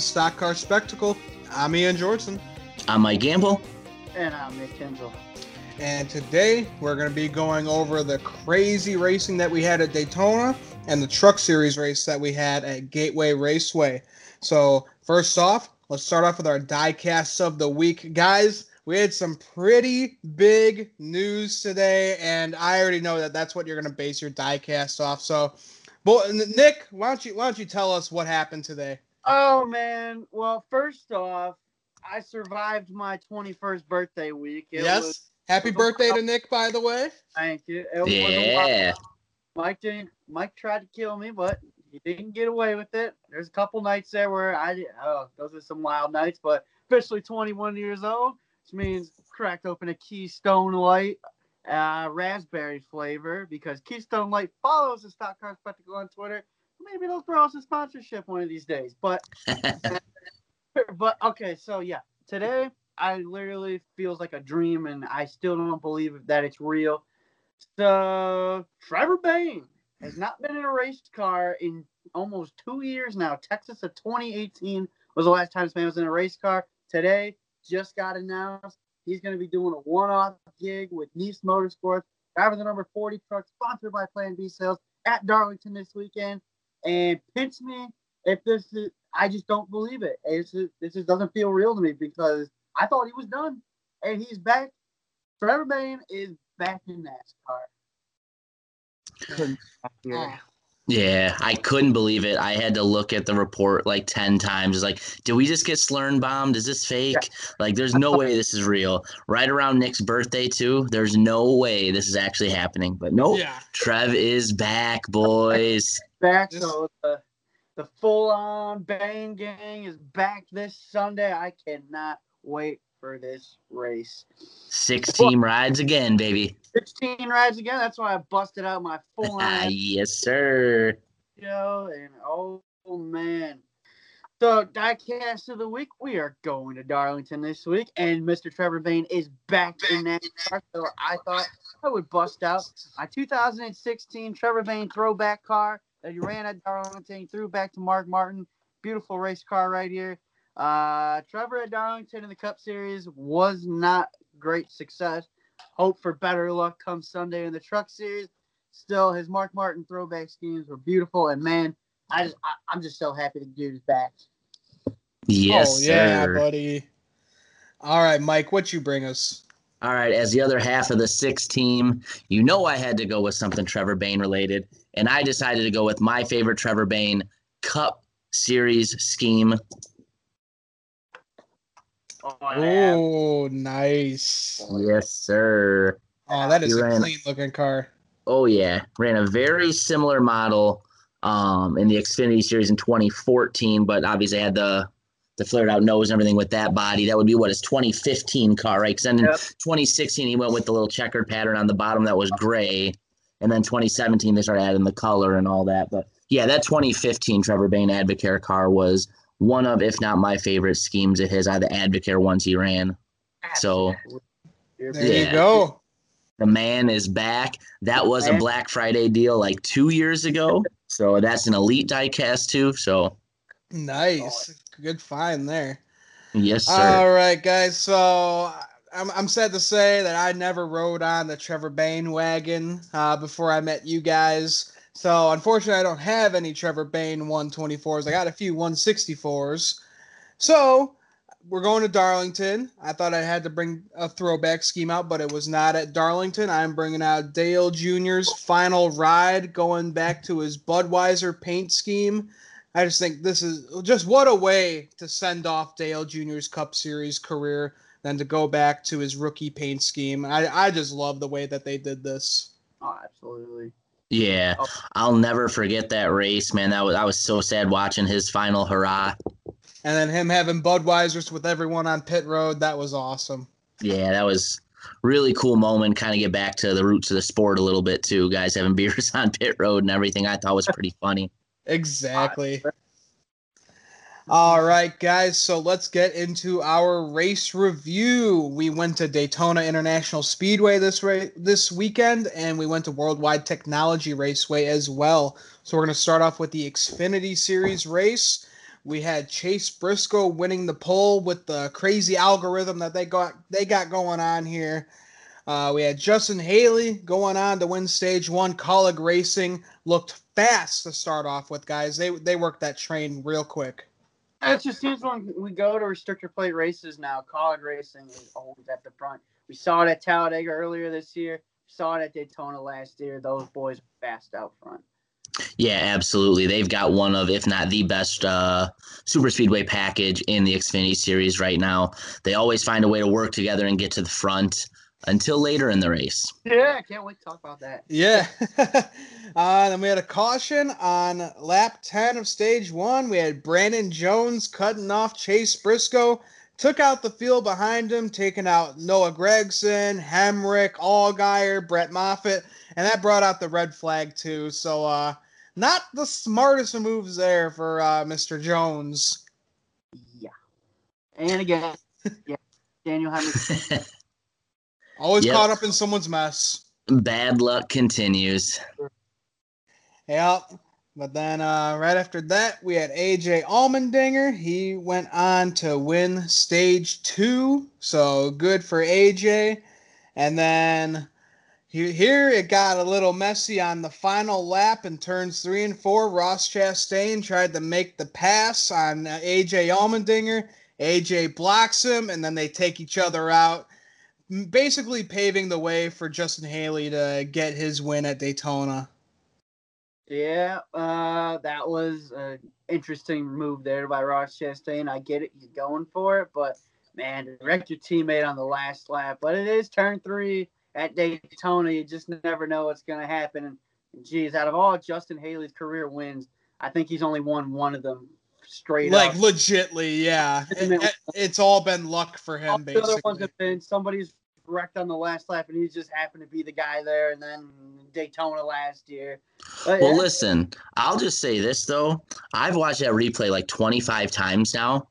everybody. Welcome to the Stock Car Spectacle. I'm Ian Jordan. I'm Mike Gamble. And I'm Nick Kinzel. And today we're going to be going over the crazy racing that we had at Daytona and the Truck Series race that we had at Gateway Raceway. So, first off, let's start off with our diecasts of the week. Guys, we had some pretty big news today, and I already know that that's what you're going to base your diecast off. So, but Nick, why don't you why don't you tell us what happened today? Oh man, well, first off, I survived my 21st birthday week. It yes, was, happy birthday to Nick, by the way. Thank you. It yeah. Mike didn't. Mike tried to kill me, but he didn't get away with it. There's a couple nights there where I oh, those are some wild nights, but officially 21 years old, which means cracked open a Keystone Light uh, raspberry flavor because Keystone Light follows the Stock Car Spectacle on Twitter. Maybe they'll throw us a sponsorship one of these days. But but okay, so yeah, today I literally feels like a dream, and I still don't believe that it's real. So Trevor Bayne has not been in a race car in almost two years now. Texas of 2018 was the last time this man was in a race car. Today just got announced He's going to be doing a one-off gig with Niece Motorsports, driving the number 40 truck, sponsored by Plan B Sales at Darlington this weekend. And pinch me if this is. I just don't believe it. It's, this just doesn't feel real to me because I thought he was done, and he's back. Trevor Bayne is back in NASCAR. Yeah, I couldn't believe it. I had to look at the report like 10 times. It's like, did we just get slurn bombed? Is this fake? Yeah. Like, there's no way this is real. Right around Nick's birthday, too. There's no way this is actually happening. But nope, yeah. Trev is back, boys. Back. So the, the full on Bayne gang is back this Sunday. I cannot wait for this race. 16 rides again, baby. 16 rides again. That's why I busted out my full line. yes, sir. Yo, and oh, man. So, diecast of the week, we are going to Darlington this week, and Mr. Trevor Bayne is back in that car. So, I thought I would bust out my 2016 Trevor Bayne throwback car that he ran at Darlington, threw back to Mark Martin. Beautiful race car right here. Uh, Trevor at Darlington in the Cup Series was not great success. Hope for better luck come Sunday in the Truck Series. Still, his Mark Martin throwback schemes were beautiful, and man, I just I, am just so happy the dude is back. Yes, oh, yeah, sir. buddy. All right, Mike, what you bring us? All right, as the other half of the six team, you know I had to go with something Trevor Bayne related, and I decided to go with my favorite Trevor Bayne Cup Series scheme Oh, nice. Yes, sir. Oh, that is he a ran, clean looking car. Oh yeah, ran a very similar model um, in the Xfinity series in 2014, but obviously had the the flared out nose and everything with that body. That would be what his 2015 car, right? Because then yep. in 2016 he went with the little checkered pattern on the bottom that was gray, and then 2017 they started adding the color and all that. But yeah, that 2015 Trevor Bayne Advocare car was one of, if not my favorite schemes of his. I had the Advocare ones he ran. So there yeah, you go. The man is back. That was a Black Friday deal like two years ago. So that's an elite diecast too. So nice. Good find there. Yes, sir. All right, guys. So I'm, I'm sad to say that I never rode on the Trevor Bayne wagon uh, before I met you guys. So unfortunately, I don't have any Trevor Bayne 124s. I got a few 164s. So we're going to Darlington. I thought I had to bring a throwback scheme out, but it was not at Darlington. I'm bringing out Dale Jr.'s final ride, going back to his Budweiser paint scheme. I just think this is just what a way to send off Dale Jr.'s Cup Series career than to go back to his rookie paint scheme. I, I just love the way that they did this. Oh, absolutely. Yeah, oh. I'll never forget that race, man. That was I was so sad watching his final hurrah. And then him having Budweisers with everyone on pit road, that was awesome. Yeah, that was really cool moment. Kind of get back to the roots of the sport a little bit too. Guys having beers on pit road and everything. I thought was pretty funny. Exactly. All right, guys. So let's get into our race review. We went to Daytona International Speedway this ra- this weekend, and we went to Worldwide Technology Raceway as well. So we're going to start off with the Xfinity Series race. we had Chase Briscoe winning the pole with the crazy algorithm that they got they got going on here. Uh, we had Justin Haley going on to win stage one. Kaulig Racing looked fast to start off with, guys. They they worked that train real quick. It just seems when we go to restrictor plate races now, Kaulig Racing is always at the front. We saw it at Talladega earlier this year. Saw it at Daytona last year. Those boys are fast out front. Yeah, absolutely. They've got one of, if not the best, uh, super speedway package in the Xfinity series right now. They always find a way to work together and get to the front until later in the race. Yeah, I can't wait to talk about that. Yeah. uh, then we had a caution on lap 10 of stage one. We had Brandon Jones cutting off Chase Briscoe took out the field behind him, taking out Noah Gragson, Hemric, Allgaier, Brett Moffitt, and that brought out the red flag too. So uh not the smartest of moves there for uh, Mr. Jones. Yeah. And again, yeah, Daniel Hemric. Always yep. caught up in someone's mess. Bad luck continues. Yep. But then uh, right after that, we had AJ Allmendinger. He went on to win stage two. So good for AJ. And then here it got a little messy on the final lap in turns three and four. Ross Chastain tried to make the pass on uh, AJ Allmendinger. AJ blocks him, and then they take each other out, basically paving the way for Justin Haley to get his win at Daytona. Yeah, uh, that was an interesting move there by Ross Chastain. I get it, you're going for it, but man, wreck your teammate on the last lap. But it is turn three at Daytona. You just never know what's going to happen. And, geez, out of all Justin Haley's career wins, I think he's only won one of them straight up. like up. legitly, yeah. It, it's all been luck for him. All basically, the other ones have been somebody's wrecked on the last lap, and he just happened to be the guy there. And then Daytona last year. But, well, yeah. listen, I'll just say this though: I've watched that replay like 25 times now.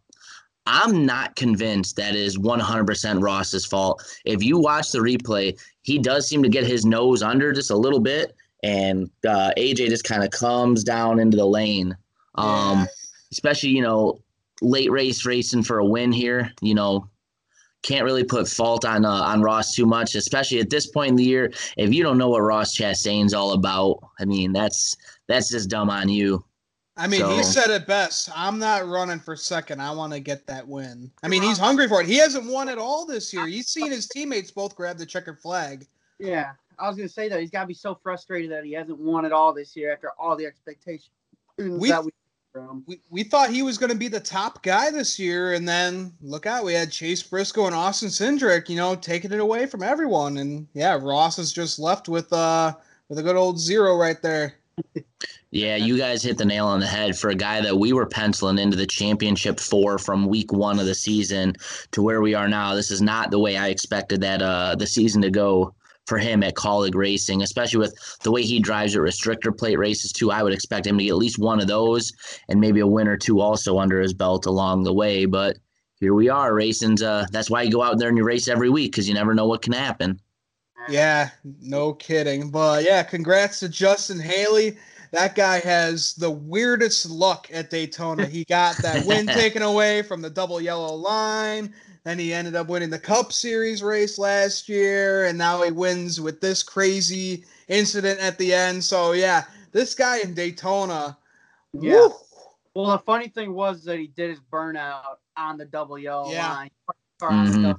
I'm not convinced that is 100% Ross's fault. If you watch the replay, he does seem to get his nose under just a little bit, and uh, AJ just kind of comes down into the lane. Um, yeah. Especially, you know, late race racing for a win here. You know, can't really put fault on uh, on Ross too much, especially at this point in the year. If you don't know what Ross Chastain's all about, I mean that's that's just dumb on you. I mean, so. he said it best. I'm not running for second. I want to get that win. I mean, he's hungry for it. He hasn't won at all this year. He's seen his teammates both grab the checkered flag. Yeah, I was gonna say that he's got to be so frustrated that he hasn't won at all this year after all the expectations we, that we we, we thought he was going to be the top guy this year, and then look out, we had Chase Briscoe and Austin Cindric, you know, taking it away from everyone, and yeah, Ross is just left with uh with a good old zero right there. Yeah, you guys hit the nail on the head for a guy that we were penciling into the championship four from week one of the season to where we are now. This is not the way I expected that uh the season to go for him at Kaulig Racing, especially with the way he drives at restrictor plate races too. I would expect him to get at least one of those and maybe a win or two also under his belt along the way. But here we are, racing's. Uh, that's why you go out there and you race every week because you never know what can happen. Yeah, no kidding. But yeah, congrats to Justin Haley. That guy has the weirdest luck at Daytona. He got that win taken away from the double yellow line. Then he ended up winning the Cup Series race last year, and now he wins with this crazy incident at the end. So yeah, this guy in Daytona. Yeah. Woo. Well, the funny thing was that he did his burnout on the double yellow yeah. line. Mm-hmm.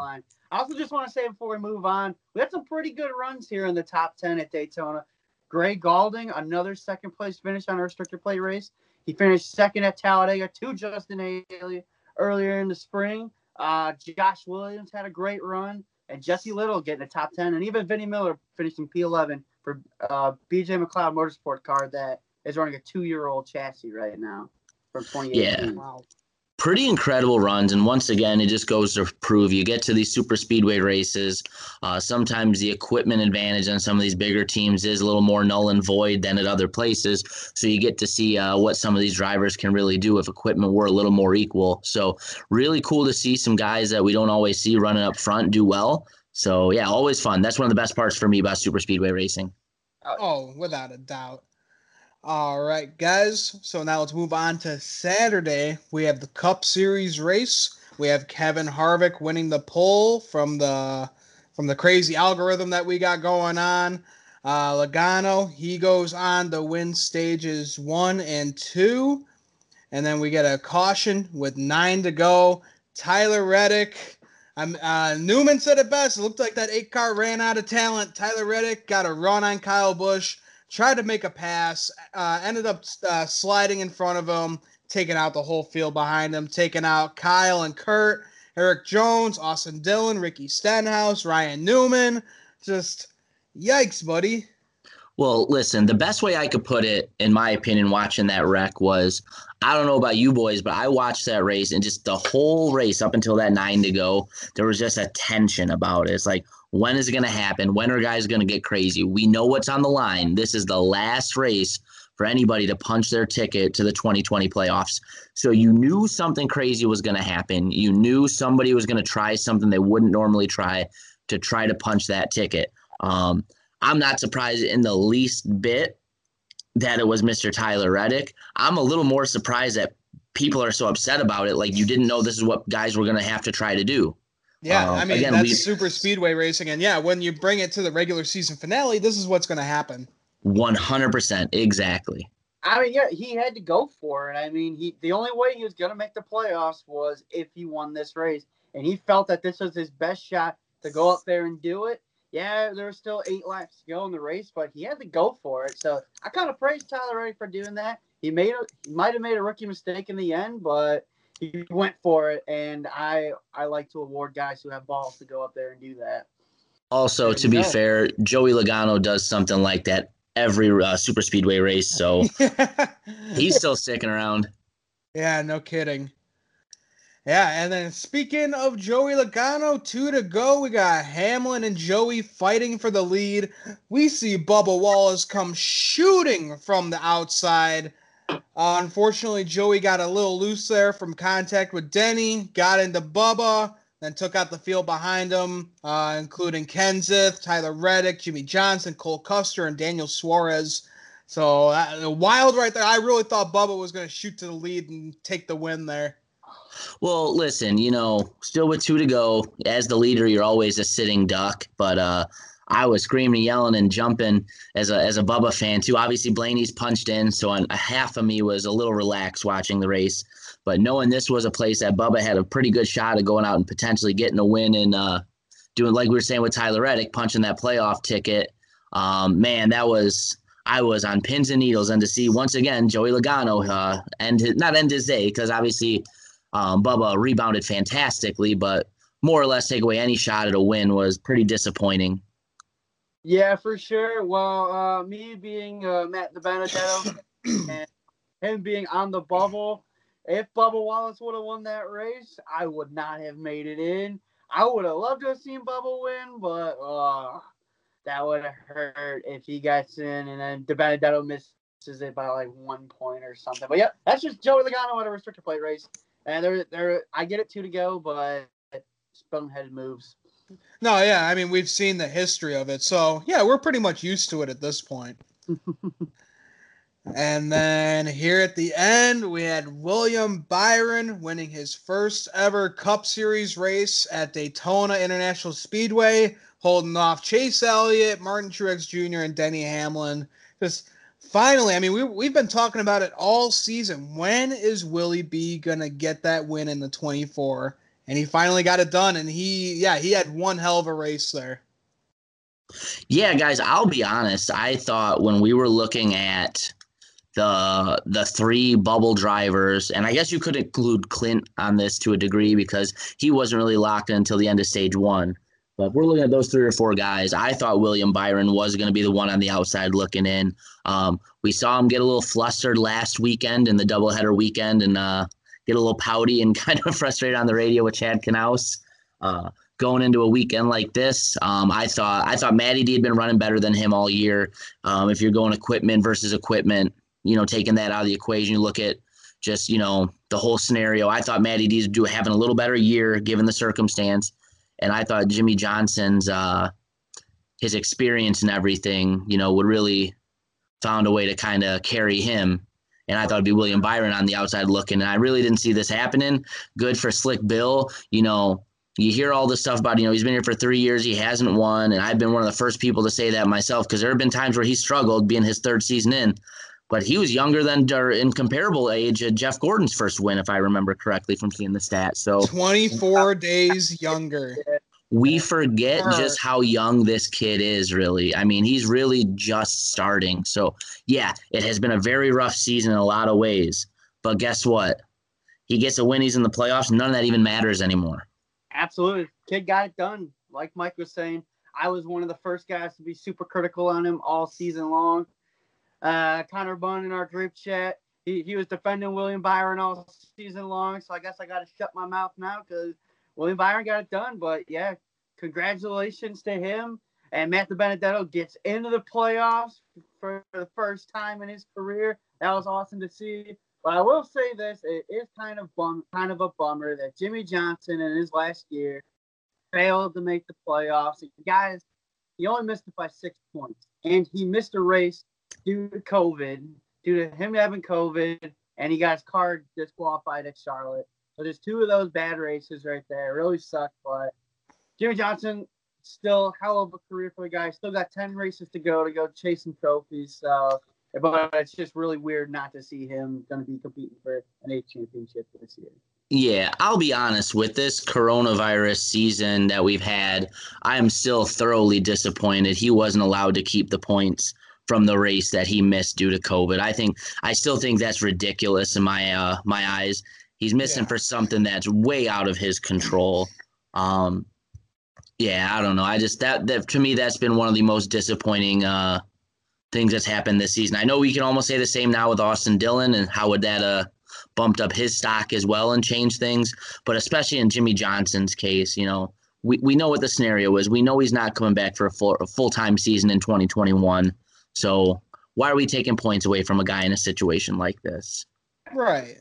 line. I also just want to say before we move on, we had some pretty good runs here in the top ten at Daytona. Gray Gaulding, another second place finish on a restrictor plate race. He finished second at Talladega to Justin Haley earlier in the spring. Uh, Josh Williams had a great run, and Jesse Little getting a top 10, and even Vinnie Miller finishing P11 for uh, BJ McLeod Motorsport car that is running a two year old chassis right now from 2018. Yeah. Wow pretty incredible runs. And once again, it just goes to prove you get to these super speedway races. Uh, sometimes the equipment advantage on some of these bigger teams is a little more null and void than at other places. So you get to see uh, what some of these drivers can really do if equipment were a little more equal. So really cool to see some guys that we don't always see running up front do well. So yeah, always fun. That's one of the best parts for me about super speedway racing. Oh, without a doubt. All right, guys. So now let's move on to Saturday. We have the Cup Series race. We have Kevin Harvick winning the pole from the from the crazy algorithm that we got going on. Uh, Logano, he goes on to win stages one and two. And then we get a caution with nine to go. Tyler Reddick, um, uh, Newman said it best. It looked like that eight car ran out of talent. Tyler Reddick got a run on Kyle Busch, tried to make a pass, uh, ended up uh, sliding in front of him, taking out the whole field behind him, taking out Kyle and Kurt, Erik Jones, Austin Dillon, Ricky Stenhouse, Ryan Newman. Just yikes, buddy. Well, listen, the best way I could put it, in my opinion, watching that wreck was I don't know about you boys, but I watched that race and just the whole race up until that nine to go, there was just a tension about it. It's like, when is it going to happen? When are guys going to get crazy? We know what's on the line. This is the last race for anybody to punch their ticket to the 2020 playoffs. So you knew something crazy was going to happen. You knew somebody was going to try something they wouldn't normally try to try to punch that ticket. Um, I'm not surprised in the least bit that it was Mr. Tyler Reddick. I'm a little more surprised that people are so upset about it. Like you didn't know this is what guys were going to have to try to do. Yeah, uh, I mean again, that's we, super speedway racing, and yeah, when you bring it to the regular season finale, this is what's going to happen. One hundred percent, exactly. I mean, yeah, he had to go for it. I mean, he the only way he was going to make the playoffs was if he won this race, and he felt that this was his best shot to go up there and do it yeah, there were still eight laps to go in the race, but he had to go for it. So I kind of praise Tyler Reddick for doing that. He made a, he might have made a rookie mistake in the end, but he went for it, and I I like to award guys who have balls to go up there and do that. Also, to be fair, Joey Logano does something like that every uh, super speedway race, so he's still sticking around. Yeah, no kidding. Yeah, and then speaking of Joey Logano, two to go. We got Hamlin and Joey fighting for the lead. We see Bubba Wallace come shooting from the outside. Uh, unfortunately, Joey got a little loose there from contact with Denny, got into Bubba, then took out the field behind him, uh, including Kenseth, Tyler Reddick, Jimmie Johnson, Cole Custer, and Daniel Suarez. So uh, wild right there. I really thought Bubba was going to shoot to the lead and take the win there. Well, listen, you know, still with two to go. As the leader, you're always a sitting duck. But uh, I was screaming, yelling, and jumping as a as a Bubba fan too. Obviously, Blaney's punched in, so a half of me was a little relaxed watching the race. But knowing this was a place that Bubba had a pretty good shot of going out and potentially getting a win and uh, doing like we were saying with Tyler Reddick, punching that playoff ticket. Um, man, that was I was on pins and needles, and to see once again Joey Logano uh, end his, not end his day because obviously um, Bubba rebounded fantastically, but more or less take away any shot at a win was pretty disappointing. Yeah, for sure. Well, uh, me being uh, Matt DiBenedetto and him being on the bubble, if Bubba Wallace would have won that race, I would not have made it in. I would have loved to have seen Bubba win, but uh, that would have hurt if he gets in and then DiBenedetto misses it by like one point or something. But yeah, that's just Joey Logano at a restrictor plate race. And they're they're I get it two to go, but boneheaded moves. No, yeah, I mean we've seen the history of it, so yeah, we're pretty much used to it at this point. and then here at the end, we had William Byron winning his first ever Cup Series race at Daytona International Speedway, holding off Chase Elliott, Martin Truex Jr., and Denny Hamlin. Just finally, I mean, we, we've been talking about it all season. When is Willie B going to get that win in the 24? And he finally got it done. And he, yeah, he had one hell of a race there. Yeah, guys, I'll be honest. I thought when we were looking at the the three bubble drivers, and I guess you could include Clint on this to a degree because he wasn't really locked in until the end of stage one. But if we're looking at those three or four guys, I thought William Byron was going to be the one on the outside looking in. Um, we saw him get a little flustered last weekend in the doubleheader weekend and uh, get a little pouty and kind of frustrated on the radio with Chad Knaus. Uh, going into a weekend like this, um, I thought I thought Matty D had been running better than him all year. Um, if you're going equipment versus equipment, you know, taking that out of the equation, you look at just you know the whole scenario. I thought Matty D's do having a little better year given the circumstance and I thought Jimmie Johnson's uh, his experience and everything, you know, would really found a way to kind of carry him. And I thought it'd be William Byron on the outside looking. And I really didn't see this happening. Good for Slick Bill. You know, you hear all this stuff about, you know, he's been here for three years, he hasn't won. And I've been one of the first people to say that myself because there have been times where he struggled being his third season in. But he was younger than, or in comparable age, uh, Jeff Gordon's first win, if I remember correctly from seeing the stats. So 24 days younger we forget just how young this kid is really. I mean he's really just starting. So yeah it has been a very rough season in a lot of ways. But guess what? He gets a win. He's in the playoffs. None of that even matters anymore. Absolutely. Kid got it done. Like mike was saying i was one of the first guys to be super critical on him all season long. Uh connor bunn in our group chat he, he was defending william byron all season long. So i guess i got to shut my mouth now because William Byron got it done. But yeah, congratulations to him. And Matt Benedetto gets into the playoffs for the first time in his career. That was awesome to see. But I will say this: it is kind of bum, kind of a bummer that Jimmie Johnson in his last year failed to make the playoffs. Guys, he only missed it by six points, and he missed a race due to COVID, due to him having COVID, and he got his car disqualified at Charlotte. So there's two of those bad races right there. It really sucked, but Jimmie Johnson still hell of a career for the guy. Still got ten races to go to go chase some trophies. So, but it's just really weird not to see him going to be competing for an eighth championship this year. Yeah, I'll be honest with this coronavirus season that we've had. I'm still thoroughly disappointed he wasn't allowed to keep the points from the race that he missed due to COVID. I think I still think that's ridiculous in my uh, my eyes. He's missing yeah. for something that's way out of his control. Um, yeah, I don't know. I just that that to me that's been one of the most disappointing uh, things that's happened this season. I know we can almost say the same now with Austin Dillon and how would that uh bumped up his stock as well and changed things, but especially in Jimmie Johnson's case, you know, we, we know what the scenario is. We know he's not coming back for a full a full time season in 2021. So why are we taking points away from a guy in a situation like this? Right.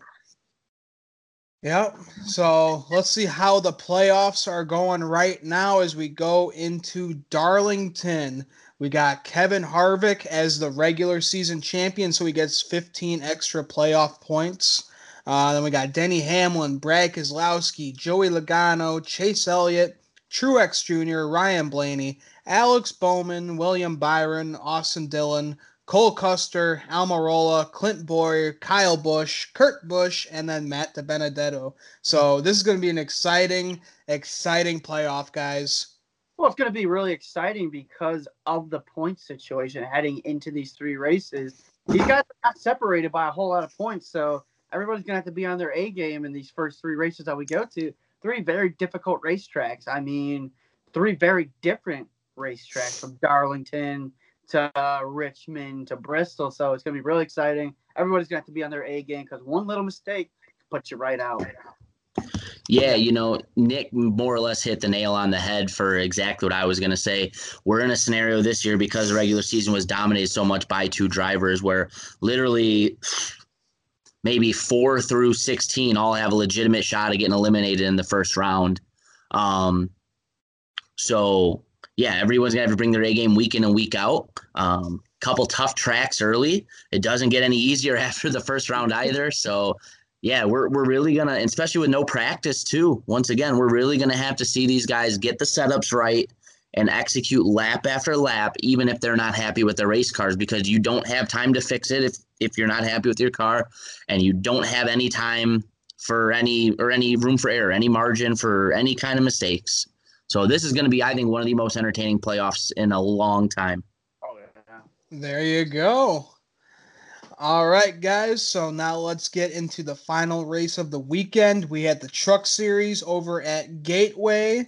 Yep. So let's see how the playoffs are going right now as we go into Darlington. We got Kevin Harvick as the regular season champion, so he gets 15 extra playoff points. Uh, then we got Denny Hamlin, Brad Keselowski, Joey Logano, Chase Elliott, Truex Jr., Ryan Blaney, Alex Bowman, William Byron, Austin Dillon, Cole Custer, Almirola, Clint Bowyer, Kyle Busch, Kurt Busch, and then Matt DiBenedetto. So this is going to be an exciting, exciting playoff, guys. Well, it's going to be really exciting because of the point situation heading into these three races. These guys are not separated by a whole lot of points, so everybody's going to have to be on their A game in these first three races that we go to. Three very difficult racetracks. I mean, three very different racetracks from Darlington to uh, Richmond to Bristol. So it's going to be really exciting. Everybody's going to have to be on their A game because one little mistake puts you right out. Yeah, you know, Nick more or less hit the nail on the head for exactly what I was going to say. We're in a scenario this year because the regular season was dominated so much by two drivers where literally maybe four through 16 all have a legitimate shot of getting eliminated in the first round. Um, so yeah, everyone's gonna have to bring their A game week in and week out. Um, couple tough tracks early. It doesn't get any easier after the first round either. So yeah, we're we're really gonna, especially with no practice too. Once again, we're really gonna have to see these guys get the setups right and execute lap after lap, even if they're not happy with their race cars, because you don't have time to fix it if if you're not happy with your car, and you don't have any time for any or any room for error, any margin for any kind of mistakes. So this is going to be, I think, one of the most entertaining playoffs in a long time. Oh, yeah. There you go. All right, guys. So now let's get into the final race of the weekend. We had the Truck Series over at Gateway.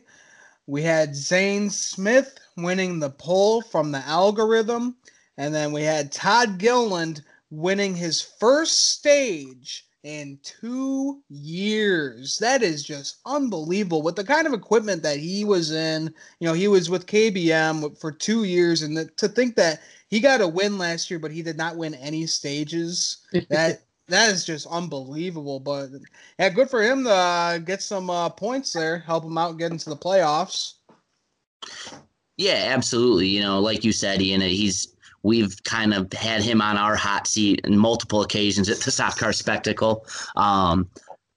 We had Zane Smith winning the pole from the algorithm. And then we had Todd Gilliland winning his first stage in two years. That is just unbelievable. With the kind of equipment that he was in, you know, he was with KBM for two years, and the, to think that he got a win last year, but he did not win any stages. That that is just unbelievable. But yeah, good for him to uh, get some uh, points there, help him out get into the playoffs. Yeah, absolutely. You know, like you said, Ian, he's we've kind of had him on our hot seat in multiple occasions at the Stock Car Spectacle. Um,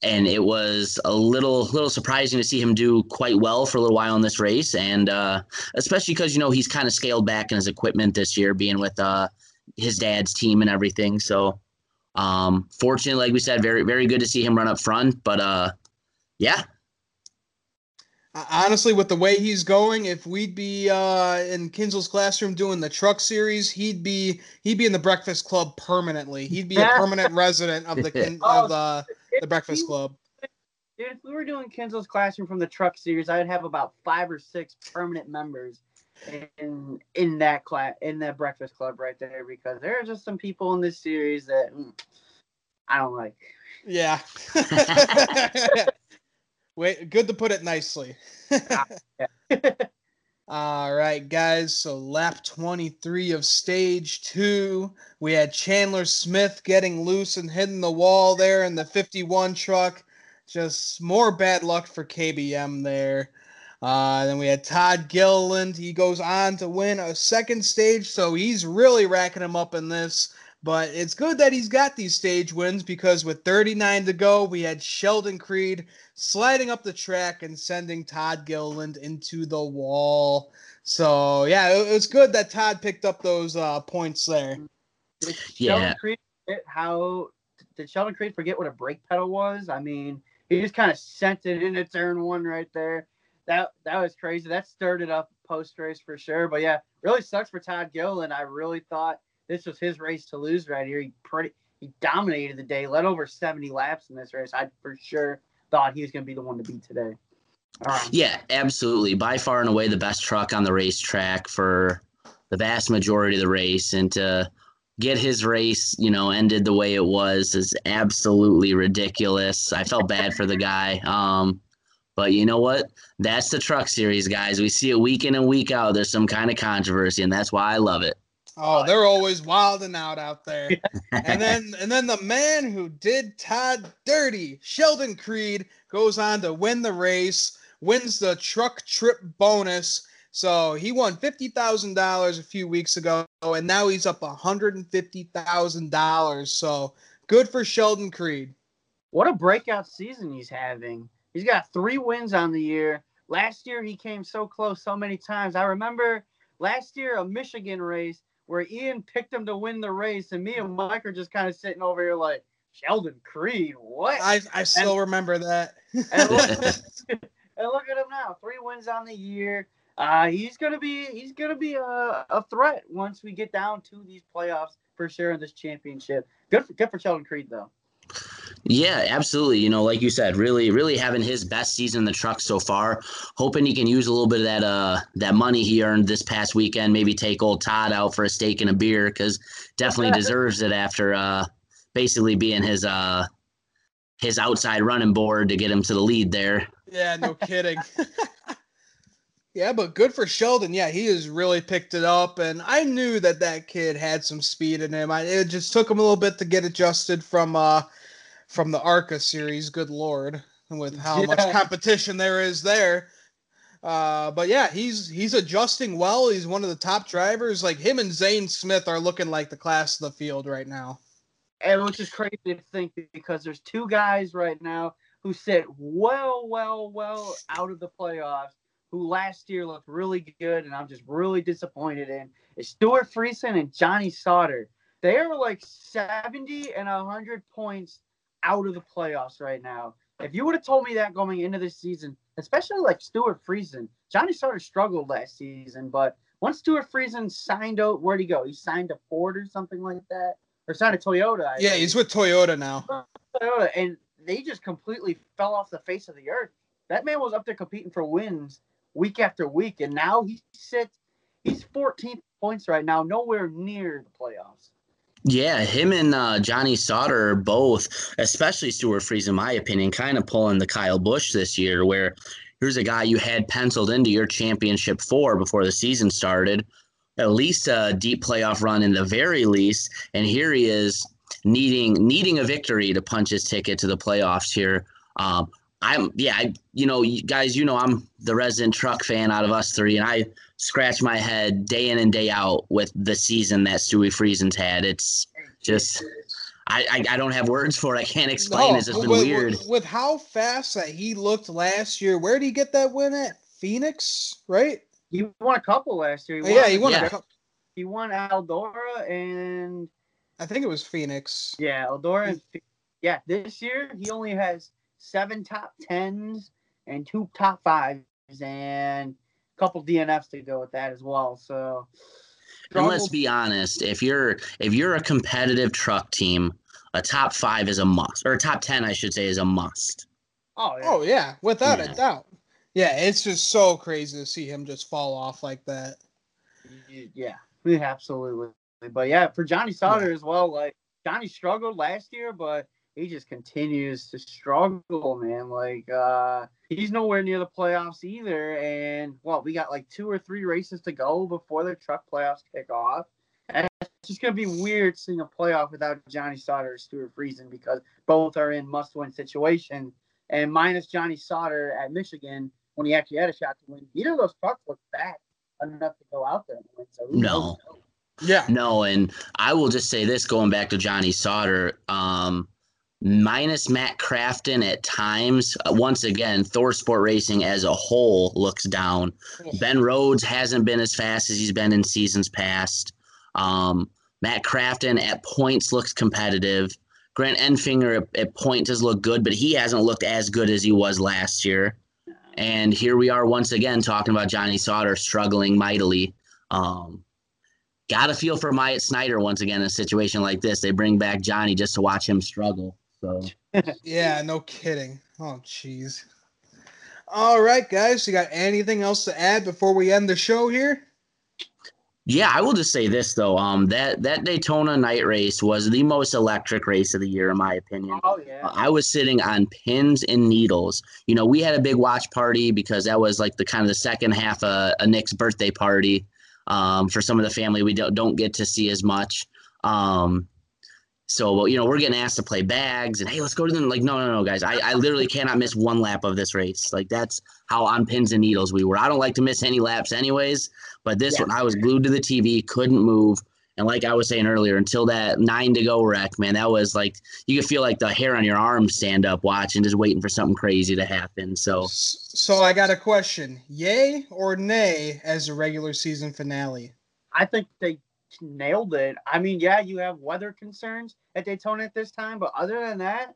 and it was a little little surprising to see him do quite well for a little while in this race, and uh, especially because you know he's kind of scaled back in his equipment this year, being with uh, his dad's team and everything. So, um, fortunately, like we said, very very good to see him run up front. But uh, yeah, honestly, with the way he's going, if we'd be uh, in Kinzel's classroom doing the truck series, he'd be he'd be in the Breakfast Club permanently. He'd be a permanent resident of the of the the Breakfast Club. Dude, if we were doing Kinzel's classroom from the truck series, I'd have about five or six permanent members in in that class in that Breakfast Club right there because there are just some people in this series that mm, I don't like. Yeah. Wait, good to put it nicely. All right, guys. So lap 23 of stage two, we had Chandler Smith getting loose and hitting the wall there in the 51 truck. Just more bad luck for KBM there. Uh, then we had Todd Gilliland. He goes on to win a second stage, so he's really racking him up in this. But it's good that he's got these stage wins because with 39 to go, we had Sheldon Creed sliding up the track and sending Todd Gilliland into the wall. So yeah, it, was good that Todd picked up those uh, points there. Did Sheldon yeah. Creed how did Sheldon Creed forget what a brake pedal was? I mean, he just kind of sent it into turn one right there. That that was crazy. That stirred it up post race for sure. But yeah, really sucks for Todd Gilliland. I really thought this was his race to lose right here. He pretty he dominated the day, led over 70 laps in this race. I for sure thought he was going to be the one to beat today. Um, yeah, absolutely. By far and away the best truck on the racetrack for the vast majority of the race. And to get his race, you know, ended the way it was is absolutely ridiculous. I felt bad for the guy. Um, but you know what? That's the truck series, guys. We see it week in and week out. There's some kind of controversy, and that's why I love it. Oh, they're always wilding out out there. and then and then the man who did Todd dirty, Sheldon Creed, goes on to win the race, wins the truck trip bonus. So he won fifty thousand dollars a few weeks ago, and now he's up hundred and fifty thousand dollars. So good for Sheldon Creed. What a breakout season he's having. He's got three wins on the year. Last year he came so close so many times. I remember last year a Michigan race where Ian picked him to win the race, and me and Mike are just kind of sitting over here like Sheldon Creed. What? I I still and, remember that. and, look, and look at him now, three wins on the year. Uh, he's gonna be he's gonna be a, a threat once we get down to these playoffs for sure in this championship. Good for good for Sheldon Creed though. Yeah, absolutely. You know, like you said, really, really having his best season in the truck so far. Hoping he can use a little bit of that uh that money he earned this past weekend. Maybe take old Todd out for a steak and a beer because definitely deserves it after uh basically being his uh his outside running board to get him to the lead there. Yeah, no kidding. yeah, but good for Sheldon. Yeah, he has really picked it up, and I knew that that kid had some speed in him. I, it just took him a little bit to get adjusted from uh from the ARCA series. Good lord, with how yeah. much competition there is there. Uh, but yeah, he's he's adjusting well. He's one of the top drivers. Like him and Zane Smith are looking like the class of the field right now. And which is crazy to think because there's two guys right now who sit well, well, well out of the playoffs. Who last year looked really good, and I'm just really disappointed in is Stewart Friesen and Johnny Sauter. They are like 70 and 100 points out of the playoffs right now. If you would have told me that going into this season, especially like Stewart Friesen, Johnny Sauter struggled last season, but once Stewart Friesen signed out, where'd he go? He signed to Ford or something like that, or signed to Toyota. I yeah, think. he's with Toyota now. Toyota, and they just completely fell off the face of the earth. That man was up there competing for wins week after week, and now he sits. He's 14 points right now, nowhere near the playoffs. Yeah, him and uh, Johnny Sauter both, especially Stewart Friesen, in my opinion, kind of pulling the Kyle Busch this year, where here's a guy you had penciled into your championship four before the season started, at least a deep playoff run in the very least, and here he is needing needing a victory to punch his ticket to the playoffs here. Um, I'm yeah, I, you know, guys, you know, I'm the resident truck fan out of us three, and I scratch my head day in and day out with the season that Stewie Friesen's had. It's just I, I, I don't have words for it. I can't explain. No, it's just been with, weird. With how fast that he looked last year, where did he get that win at? Phoenix, right? He won a couple last year. He oh, yeah, he won yeah. a couple. He won Eldora and I think it was Phoenix. Yeah, Eldora. and yeah. This year he only has seven top tens and two top fives and a couple DNFs to go with that as well. So and let's be honest, if you're if you're a competitive truck team, a top five is a must, or a top ten, I should say, is a must. Oh yeah, oh, yeah. without yeah. a doubt. Yeah, it's just so crazy to see him just fall off like that. Yeah, absolutely. But yeah, for Johnny Sauter yeah. as well, like Johnny struggled last year, but he just continues to struggle, man. Like uh he's nowhere near the playoffs either. And well, we got like two or three races to go before the truck playoffs kick off. And it's just gonna be weird seeing a playoff without Johnny Sauter or Stewart Friesen because both are in must-win situations. And minus Johnny Sauter at Michigan when he actually had a shot to win, either of those trucks look bad enough to go out there and win. So no. Yeah. No, and I will just say this going back to Johnny Sauter. Um, minus Matt Crafton at times. Uh, once again, ThorSport Racing as a whole looks down. Ben Rhodes hasn't been as fast as he's been in seasons past. Um, Matt Crafton at points looks competitive. Grant Enfinger at, at points does look good, but he hasn't looked as good as he was last year. And here we are once again talking about Johnny Sauter struggling mightily. Um, got a feel for Myatt Snider once again in a situation like this. They bring back Johnny just to watch him struggle. So yeah, no kidding. Oh, jeez. All right, guys. You got anything else to add before we end the show here? Yeah, I will just say this though. Um, that that Daytona night race was the most electric race of the year, in my opinion. Oh yeah. I was sitting on pins and needles. You know, we had a big watch party because that was like the kind of the second half of a Nick's birthday party. Um, for some of the family we don't don't get to see as much. Um, so you know we're getting asked to play bags and hey let's go to them like no no no guys. I, I literally cannot miss one lap of this race. Like that's how on pins and needles we were. I don't like to miss any laps anyways but this yeah. one I was glued to the TV couldn't move. And like I was saying earlier until that nine to go wreck man that was like you could feel like the hair on your arm stand up watching just waiting for something crazy to happen. So so I got a question. Yay or nay as a regular season finale? I think they nailed it. I mean, yeah, you have weather concerns at Daytona at this time, but other than that,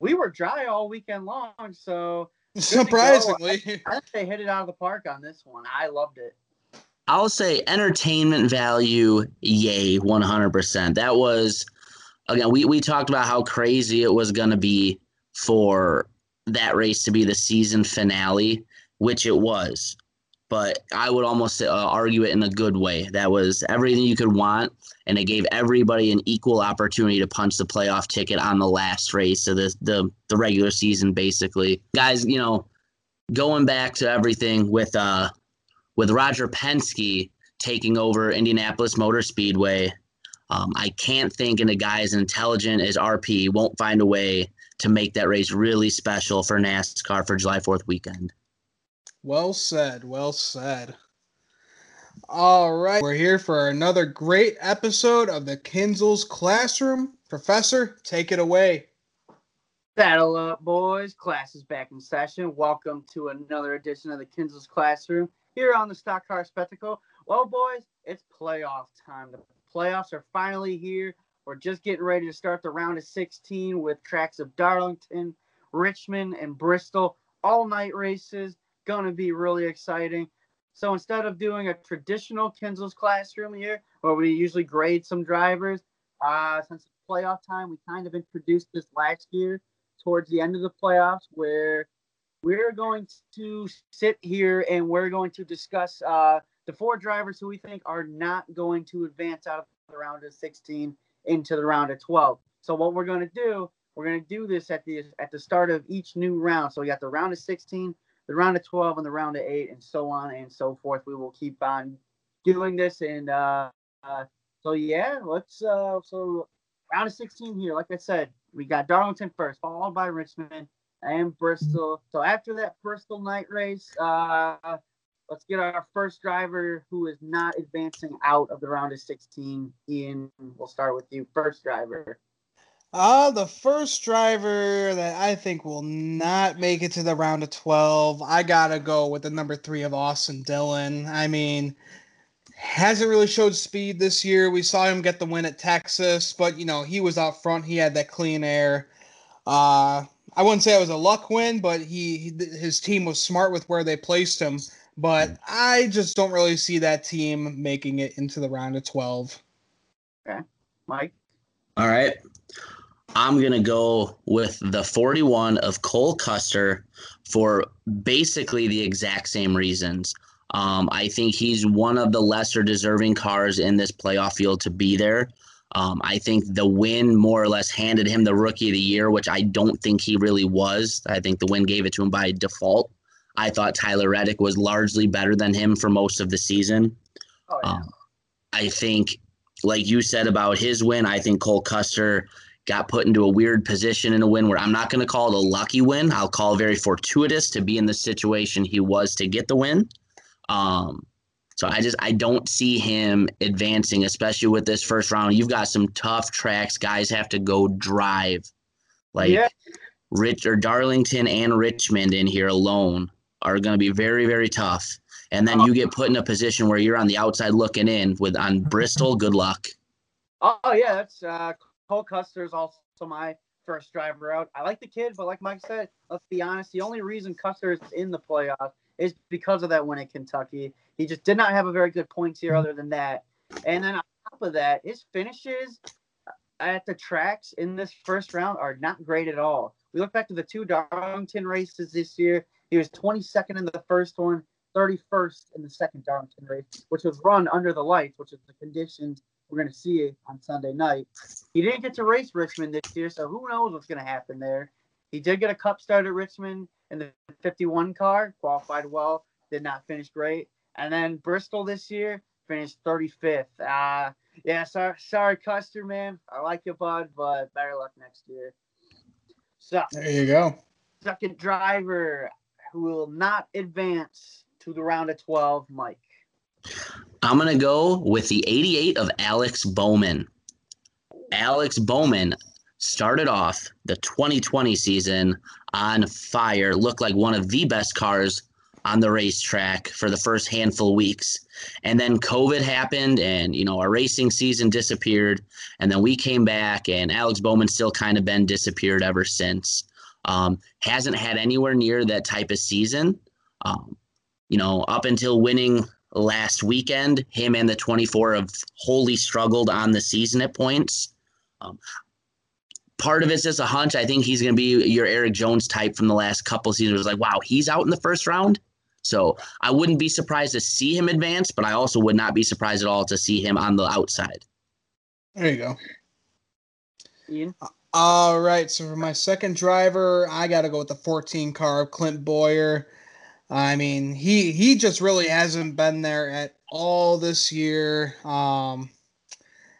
we were dry all weekend long. So surprisingly, I, I think they hit it out of the park on this one. I loved it. I'll say entertainment value, yay, 100%. That was, again, we, we talked about how crazy it was going to be for that race to be the season finale, which it was but I would almost uh, argue it in a good way. That was everything you could want, and it gave everybody an equal opportunity to punch the playoff ticket on the last race of the the, the regular season, basically. Guys, you know, going back to everything with uh with Roger Penske taking over Indianapolis Motor Speedway, um, I can't think in a guy as intelligent as RP won't find a way to make that race really special for NASCAR for July 4th weekend. Well said. Well said. All right. We're here for another great episode of the Kinzel's Classroom. Professor, take it away. Saddle up, boys. Class is back in session. Welcome to another edition of the Kinzel's Classroom here on the Stock Car Spectacle. Well, boys, it's playoff time. The playoffs are finally here. We're just getting ready to start the round of 16 with tracks of Darlington, Richmond, and Bristol. All night races going to be really exciting. So instead of doing a traditional Kinzel's classroom here, where we usually grade some drivers, uh, since playoff time, we kind of introduced this last year towards the end of the playoffs, where we're going to sit here and we're going to discuss uh, the four drivers who we think are not going to advance out of the round of 16 into the round of 12. So what we're going to do, we're going to do this at the at the start of each new round. So we got the round of 16, the round of 12 and the round of eight and so on and so forth. We will keep on doing this. And uh, uh, so, yeah, let's, uh, so round of 16 here, like I said, we got Darlington first, followed by Richmond and Bristol. So after that Bristol night race, uh, let's get our first driver who is not advancing out of the round of 16. Ian, we'll start with you. First driver. Uh, the first driver that I think will not make it to the round of 12, I gotta go with the number three of Austin Dillon. I mean, hasn't really showed speed this year. We saw him get the win at Texas, but you know, he was out front. He had that clean air. Uh, I wouldn't say it was a luck win, but he, he his team was smart with where they placed him. But I just don't really see that team making it into the round of 12. Okay. Mike? All right. I'm going to go with the 41 of Cole Custer for basically the exact same reasons. Um, I think he's one of the lesser deserving cars in this playoff field to be there. Um, I think the win more or less handed him the rookie of the year, which I don't think he really was. I think the win gave it to him by default. I thought Tyler Reddick was largely better than him for most of the season. Oh, yeah. Um, I think, like you said about his win, I think Cole Custer got put into a weird position in a win where I'm not going to call it a lucky win. I'll call it very fortuitous to be in the situation he was to get the win. Um, so I just I don't see him advancing, especially with this first round. You've got some tough tracks. Guys have to go drive, like Yeah. Rich or Darlington and Richmond in here alone are going to be very very tough. And then you get put in a position where you're on the outside looking in with on Bristol. Good luck. Oh yeah, that's uh, Cole Custer is also my first driver out. I like the kid, but like Mike said, let's be honest. The only reason Custer is in the playoffs is because of that win at Kentucky. He just did not have a very good points here, other than that. And then on top of that, his finishes at the tracks in this first round are not great at all. We look back to the two Darlington races this year. He was 22nd in the first one, 31st in the second Darlington race, which was run under the lights, which is the conditions we're going to see it on Sunday night. He didn't get to race Richmond this year, so who knows what's going to happen there. He did get a cup start at Richmond in the 51 car, qualified well, did not finish great. And then Bristol this year finished 35th. Uh, yeah, sorry, sorry, Custer, man. I like you, bud, but better luck next year. So, There you go. second driver who will not advance to the round of 12, Mike. I'm going to go with the 88 of Alex Bowman. Alex Bowman started off the 2020 season on fire, looked like one of the best cars on the racetrack for the first handful of weeks. And then COVID happened and, you know, our racing season disappeared. And then we came back and Alex Bowman still kind of been disappeared ever since. Um, hasn't had anywhere near that type of season. Um, you know, up until winning last weekend, him and the 24 have wholly struggled on the season at points. Um, part of it's just a hunch. I think he's going to be your Erik Jones type from the last couple seasons. It was like, wow, he's out in the first round. So I wouldn't be surprised to see him advance, but I also would not be surprised at all to see him on the outside. There you go. Ian? All right. So for my second driver, I got to go with the 14 car of Clint Bowyer. I mean, he he just really hasn't been there at all this year. Um,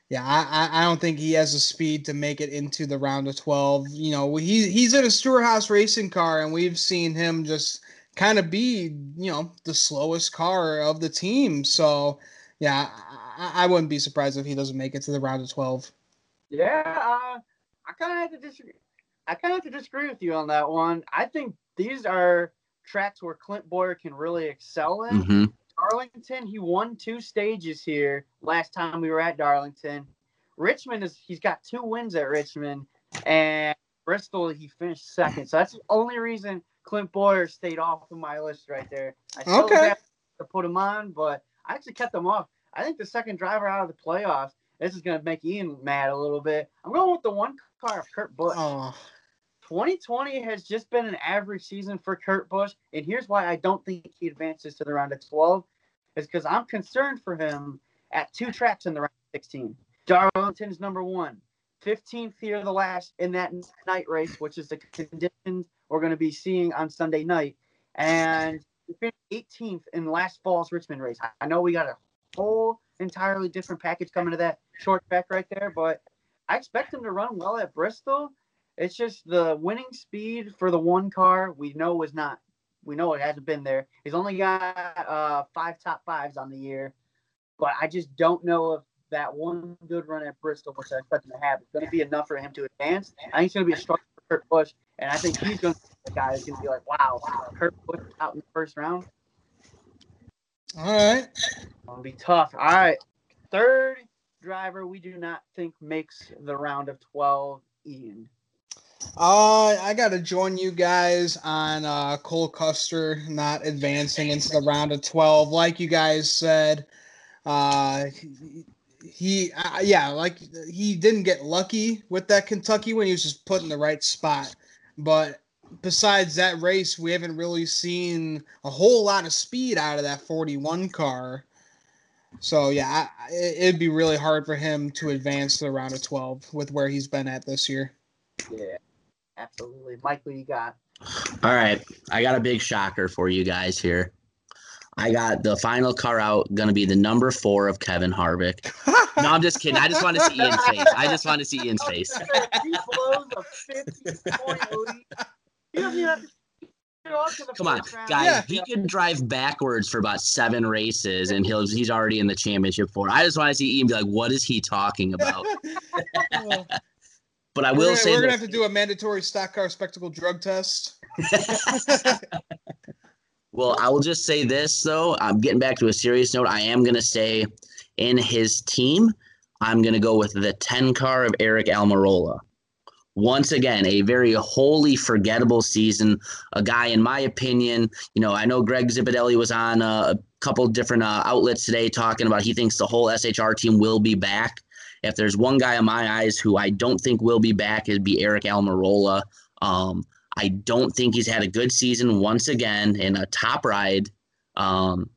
yeah, I, I- don't think he has the speed to make it into the round of 12. You know, he he's in a Stewart-Haas racing car, and we've seen him just kind of be, you know, the slowest car of the team. So, yeah, I, I wouldn't be surprised if he doesn't make it to the round of 12. Yeah, uh, I kind of have to disagree. I kind of have to disagree with you on that one. I think these are tracks where Clint Bowyer can really excel in. hmm Darlington, he won two stages here last time we were at Darlington. Richmond is he's got two wins at Richmond, and Bristol he finished second. So that's the only reason Clint Bowyer stayed off of my list right there. I still Okay. have to put him on, but I actually kept him off. I think the second driver out of the playoffs. This is gonna make Ian mad a little bit. I'm going with the one car of Kurt Busch. Oh, 2020 has just been an average season for Kurt Busch, and here's why I don't think he advances to the round of 12, is because I'm concerned for him at two tracks in the round of 16. Darlington's number one, 15th here the last in that night race, which is the conditions we're going to be seeing on Sunday night, and 18th in last fall's Richmond race. I- I know we got a whole entirely different package coming to that short track right there, but I expect him to run well at Bristol. It's just the winning speed for the one car we know was not we know it hasn't been there. He's only got uh, five top fives on the year, but I just don't know if that one good run at Bristol, which I expect him to have, is going to be enough for him to advance. I think it's going to be a struggle for Kurt Busch, and I think he's going to be the guy that's going to be like, wow, Kurt Busch out in the first round. All right. It'll be tough. All right. Third driver we do not think makes the round of 12, Ian. Uh, I got to join you guys on uh, Cole Custer not advancing into the round of 12. Like you guys said, uh, he, uh, yeah, like he didn't get lucky with that Kentucky when he was just put in the right spot. But besides that race, we haven't really seen a whole lot of speed out of that 41 car. So yeah, I, it'd be really hard for him to advance to the round of 12 with where he's been at this year. Yeah, absolutely. Mike, what you got? All right, I got a big shocker for you guys here. I got the final car out going to be the number four of Kevin Harvick. No, I'm just kidding. I just want to see Ian's face. I just want to see Ian's face. he blows a 50 point lead. He doesn't even have to get off to the Come on, guys. Yeah. He can drive backwards for about seven races, and he'll he's already in the championship for. I just want to see Ian be like, "What is he talking about?" But I we're gonna, say we're gonna have to do a mandatory stock car spectacle drug test. Well, I will just say this though. I'm getting back to a serious note. I am gonna say in his team, I'm gonna go with the 10 car of Aric Almirola. Once again, a very wholly forgettable season. A guy, in my opinion, you know, I know Greg Zipadelli was on a couple different uh, outlets today talking about he thinks the whole SHR team will be back. If there's one guy in my eyes who I don't think will be back, it'd be Aric Almirola. Um, I don't think he's had a good season once again in a top ride. Um,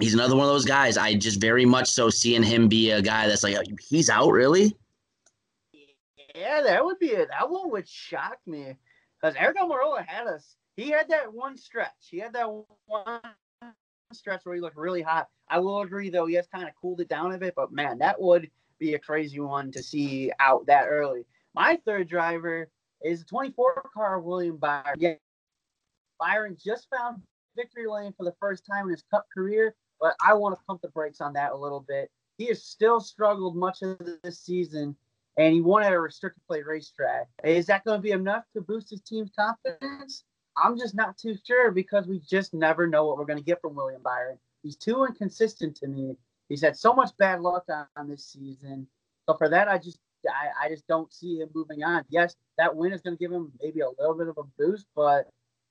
he's another one of those guys. I just very much so seeing him be a guy that's like, he's out, really? Yeah, that would be it. That one would shock me because Aric Almirola had us. He had that one stretch. He had that one stretch where he looked really hot. I will agree, though, he has kind of cooled it down a bit. But man, that would be a crazy one to see out that early. My third driver is a 24 car William Byron. Yeah, Byron just found victory lane for the first time in his Cup career, but I want to pump the brakes on that a little bit. He has still struggled much of this season, and he won at a restrictor plate racetrack. Is that going to be enough to boost his team's confidence? I'm just not too sure because we just never know what we're going to get from William Byron. He's too inconsistent to me. He's had so much bad luck on, on this season. So for that, I just I, I just don't see him moving on. Yes, that win is going to give him maybe a little bit of a boost, but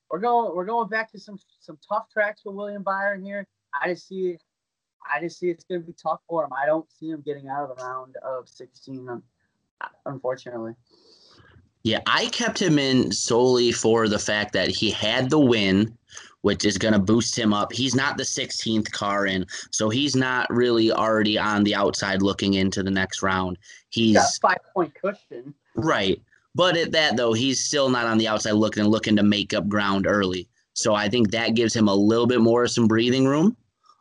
we're going we're going back to some some tough tracks for William Byron here. I just see I just see it's going to be tough for him. I don't see him getting out of the round of 16, unfortunately. Yeah, I kept him in solely for the fact that he had the win, which is going to boost him up. He's not the 16th car in, so he's not really already on the outside looking into the next round. He's got five point cushion. Right. But at that though, he's still not on the outside looking and looking to make up ground early. So I think that gives him a little bit more some breathing room.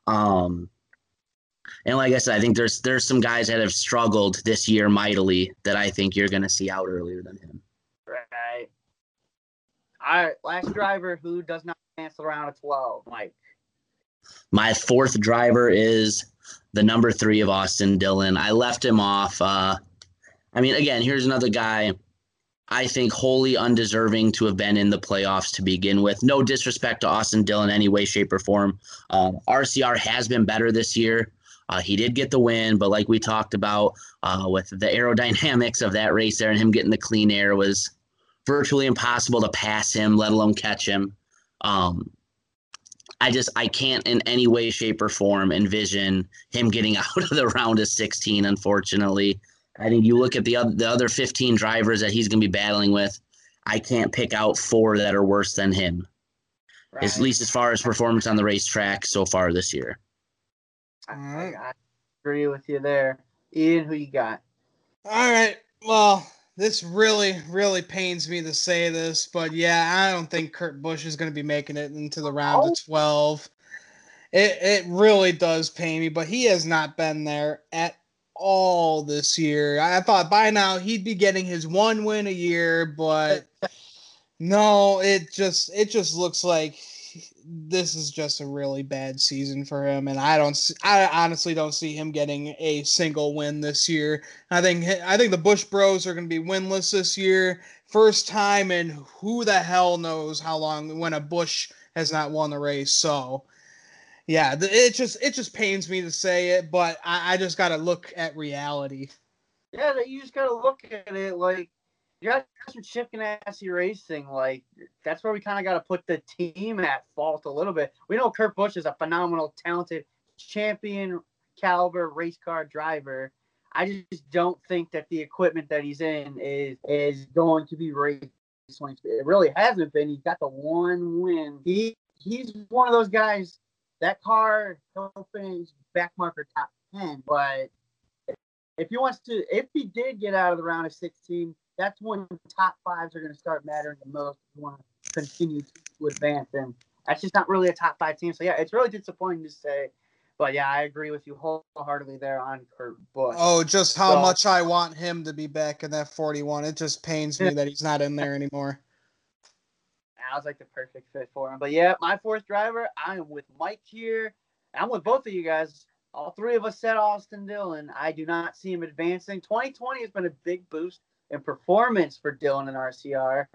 Um and like I said, I think there's there's some guys that have struggled this year mightily that I think you're gonna see out earlier than him. Right, last driver who does not advance around a 12, Mike. My fourth driver is the number three of Austin Dillon. I left him off. Uh, I mean, again, here's another guy I think wholly undeserving to have been in the playoffs to begin with. No disrespect to Austin Dillon, any way, shape, or form. RCR has been better this year. Uh, he did get the win, but like we talked about uh, with the aerodynamics of that race there and him getting the clean air was virtually impossible to pass him, let alone catch him. Um, I just I can't in any way, shape, or form envision him getting out of the round of 16. Unfortunately, I think you look at the other the other 15 drivers that he's going to be battling with. I can't pick out four that are worse than him, Right. at least as far as performance on the racetrack so far this year. I, Alright. I agree with you there. Ian, who you got? All right. Well, this really, really pains me to say this, but yeah, I don't think Kurt Busch is going to be making it into the round Oh. of 12. It, it really does pain me, but he has not been there at all this year. I thought by now he'd be getting his one win a year, but no, it just it just looks like this is just a really bad season for him, and I don't. See, I honestly don't see him getting a single win this year. I think I think the Busch Bros are going to be winless this year, first time in who the hell knows how long when a Busch has not won the race. So, yeah, it just it just pains me to say it, but I, I just got to look at reality. Yeah, you just got to look at it like you got some Chip Ganassi racing. Like that's where we kind of got to put the team at fault a little bit. We know Kurt Busch is a phenomenal, talented, champion caliber race car driver. I just don't think that the equipment that he's in is is going to be race It really hasn't been. He's got the one win. He he's one of those guys. That car he'll finish back marker top ten, but if he wants to, if he did get out of the round of 16, that's when top fives are going to start mattering the most if you want to continue to advance. And that's just not really a top five team. So yeah, it's really disappointing to say. But yeah, I agree with you wholeheartedly there on Kurt Busch. Oh, just how so, much I want him to be back in that 41. It just pains me that he's not in there anymore. I was like the perfect fit for him. But yeah, my fourth driver, I am with Mike here. I'm with both of you guys. All three of us said Austin Dillon. I do not see him advancing. 2020 has been a big boost in performance for Dillon and RCR,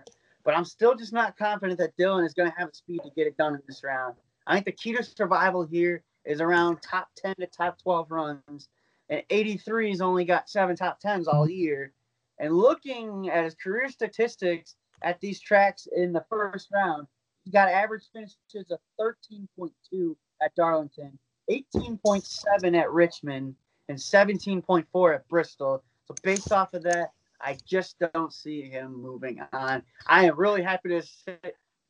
but I'm still just not confident that Dillon is going to have the speed to get it done in this round. I think the key to survival here is around top 10 to top 12 runs, and 83's only got seven top 10s all year. And looking at his career statistics at these tracks in the first round, he got average finishes of 13.2 at Darlington, 18.7 at Richmond and 17.4 at Bristol. So based off of that, I just don't see him moving on. I am really happy to say,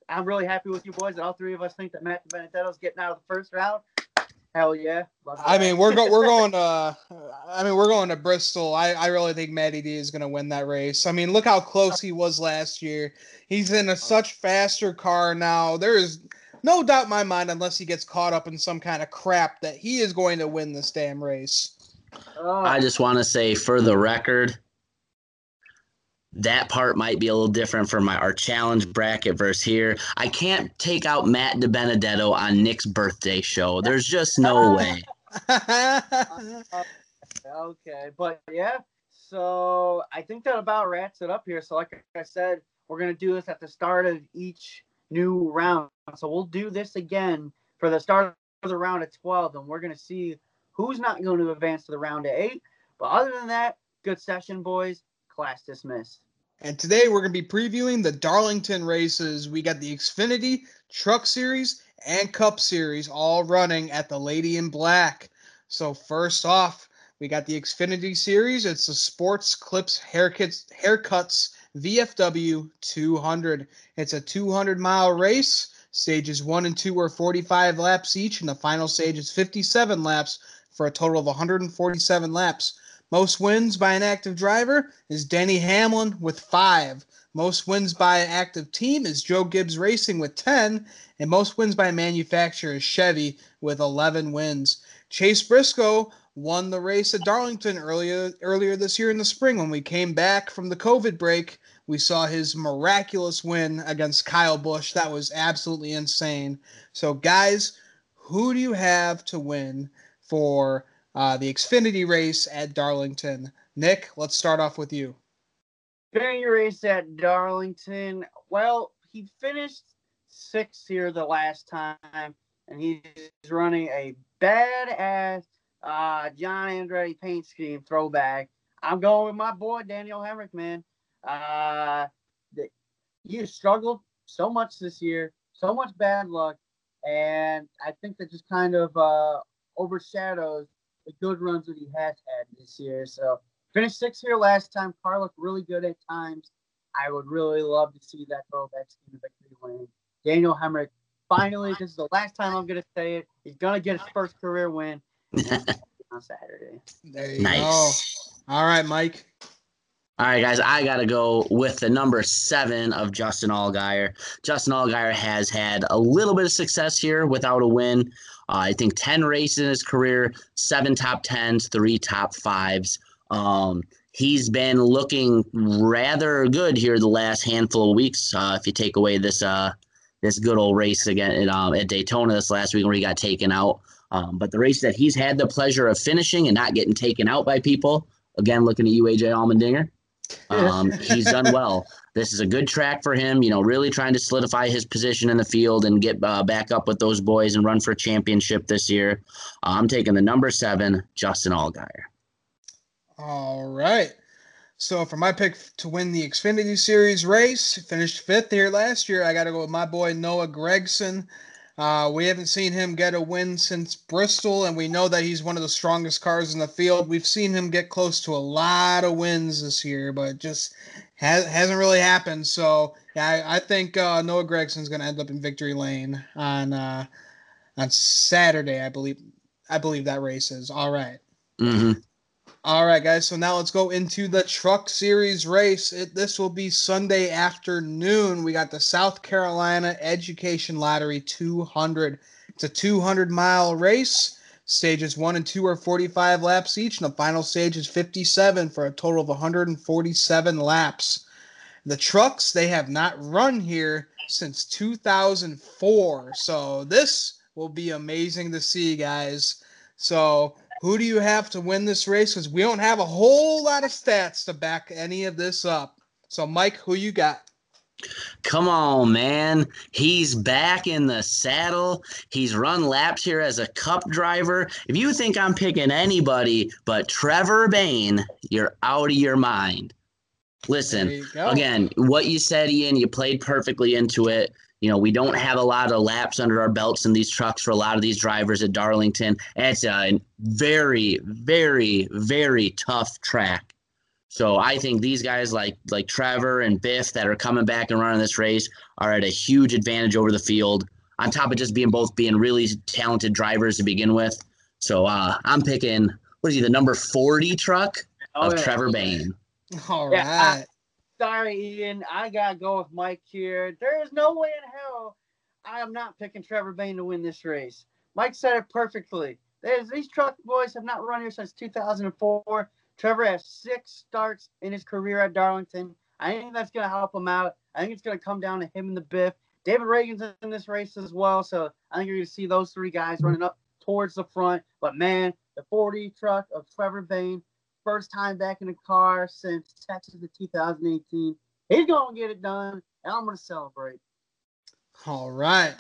I'm really happy with you boys. That all three of us think that Matt Benedetto's getting out of the first round. Hell yeah! I mean, we're go- we're going to. Uh, I mean, we're going to Bristol. I, I really think Matty D is going to win that race. I mean, look how close he was last year. He's in a oh. such faster car now. There is no doubt in my mind, unless he gets caught up in some kind of crap, that he is going to win this damn race. Oh. I just want to say, for the record, that part might be a little different from my our challenge bracket verse here. I can't take out Matt DiBenedetto on Nick's birthday show. There's just no way. okay, but yeah. So I think that about wraps it up here. So like I said, we're gonna do this at the start of each new round. So we'll do this again for the start of the round of 12, and we're going to see who's not going to advance to the round of eight. But other than that, good session, boys. Class dismissed. And today we're going to be previewing the Darlington races. We got the Xfinity Truck Series and Cup Series all running at the Lady in Black. So first off, we got the Xfinity Series. It's the Sports Clips Haircuts Haircuts VFW 200. It's a 200 mile race. Stages one and two are 45 laps each, and the final stage is 57 laps for a total of 147 laps. Most wins by an active driver is Denny Hamlin with five. Most wins by an active team is Joe Gibbs Racing with 10. And most wins by a manufacturer is Chevy with 11 wins. Chase Briscoe won the race at Darlington earlier earlier this year in the spring when we came back from the COVID break we saw his miraculous win against Kyle Busch. That was absolutely insane. So, guys, who do you have to win for uh, the Xfinity race at Darlington? Nick, let's start off with you. Xfinity race at Darlington. Well, he finished sixth here the last time, and he's running a badass uh, John Andretti paint scheme throwback. I'm going with my boy Daniel Hemric, man. Uh, he has struggled so much this year, so much bad luck, and I think that just kind of uh, overshadows the good runs that he has had this year. So finished sixth here last time. Car looked really good at times. I would really love to see that throwback team victory win. Daniel Hemric, finally, this is the last time I'm going to say it. He's going to get his first career win on Saturday. There you nice. go. All right, Mike. All right, guys, I got to go with the number seven of Justin Allgaier. Justin Allgaier has had a little bit of success here without a win. Uh, I think 10 races in his career, seven top tens, three top fives. Um, he's been looking rather good here the last handful of weeks. Uh, if you take away this uh, this good old race again at, um, at Daytona this last week where he got taken out. Um, but the race that he's had the pleasure of finishing and not getting taken out by people, again, looking at you, AJ Allmendinger, um, he's done well. This is a good track for him, you know, really trying to solidify his position in the field and get uh, back up with those boys and run for a championship this year. Uh, I'm taking the number seven, Justin Allgaier. All right. So for my pick to win the Xfinity Series race, finished fifth here last year. I got to go with my boy Noah Gragson. Uh, we haven't seen him get a win since Bristol, and we know that he's one of the strongest cars in the field. We've seen him get close to a lot of wins this year, but just has, hasn't really happened. So yeah, I, I think uh, Noah Gragson's going to end up in victory lane on uh, on Saturday. I believe I believe that race is all right. Mm-hmm. All right, guys. So now let's go into the Truck Series race. It, this will be Sunday afternoon. We got the South Carolina Education Lottery 200. It's a 200 mile race. Stages one and two are 45 laps each, and the final stage is 57 for a total of 147 laps. The trucks, they have not run here since 2004. So this will be amazing to see, guys. So who do you have to win this race? Because we don't have a whole lot of stats to back any of this up. So, Mike, who you got? Come on, man. He's back in the saddle. He's run laps here as a cup driver. If you think I'm picking anybody but Trevor Bayne, you're out of your mind. Listen, again, what you said, Ian, you played perfectly into it. You know, we don't have a lot of laps under our belts in these trucks for a lot of these drivers at Darlington. It's a very, very, very tough track. So I think these guys like like Trevor and Biff that are coming back and running this race are at a huge advantage over the field. On top of just being both being really talented drivers to begin with. So uh, I'm picking what is he the number forty truck oh, of yeah. Trevor Bayne. All right. Yeah, sorry, Ian. I gotta go with Mike here. There is no way in hell I am not picking Trevor Bayne to win this race. Mike said it perfectly. These truck boys have not run here since 2004. Trevor has six starts in his career at Darlington. I think that's going to help him out. I think it's going to come down to him and the Biff. David Ragan's in this race as well, so I think you're going to see those three guys running up towards the front. But man, the 40 truck of Trevor Bayne, first time back in the car since Texas in 2018. He's going to get it done, and I'm going to celebrate. All right.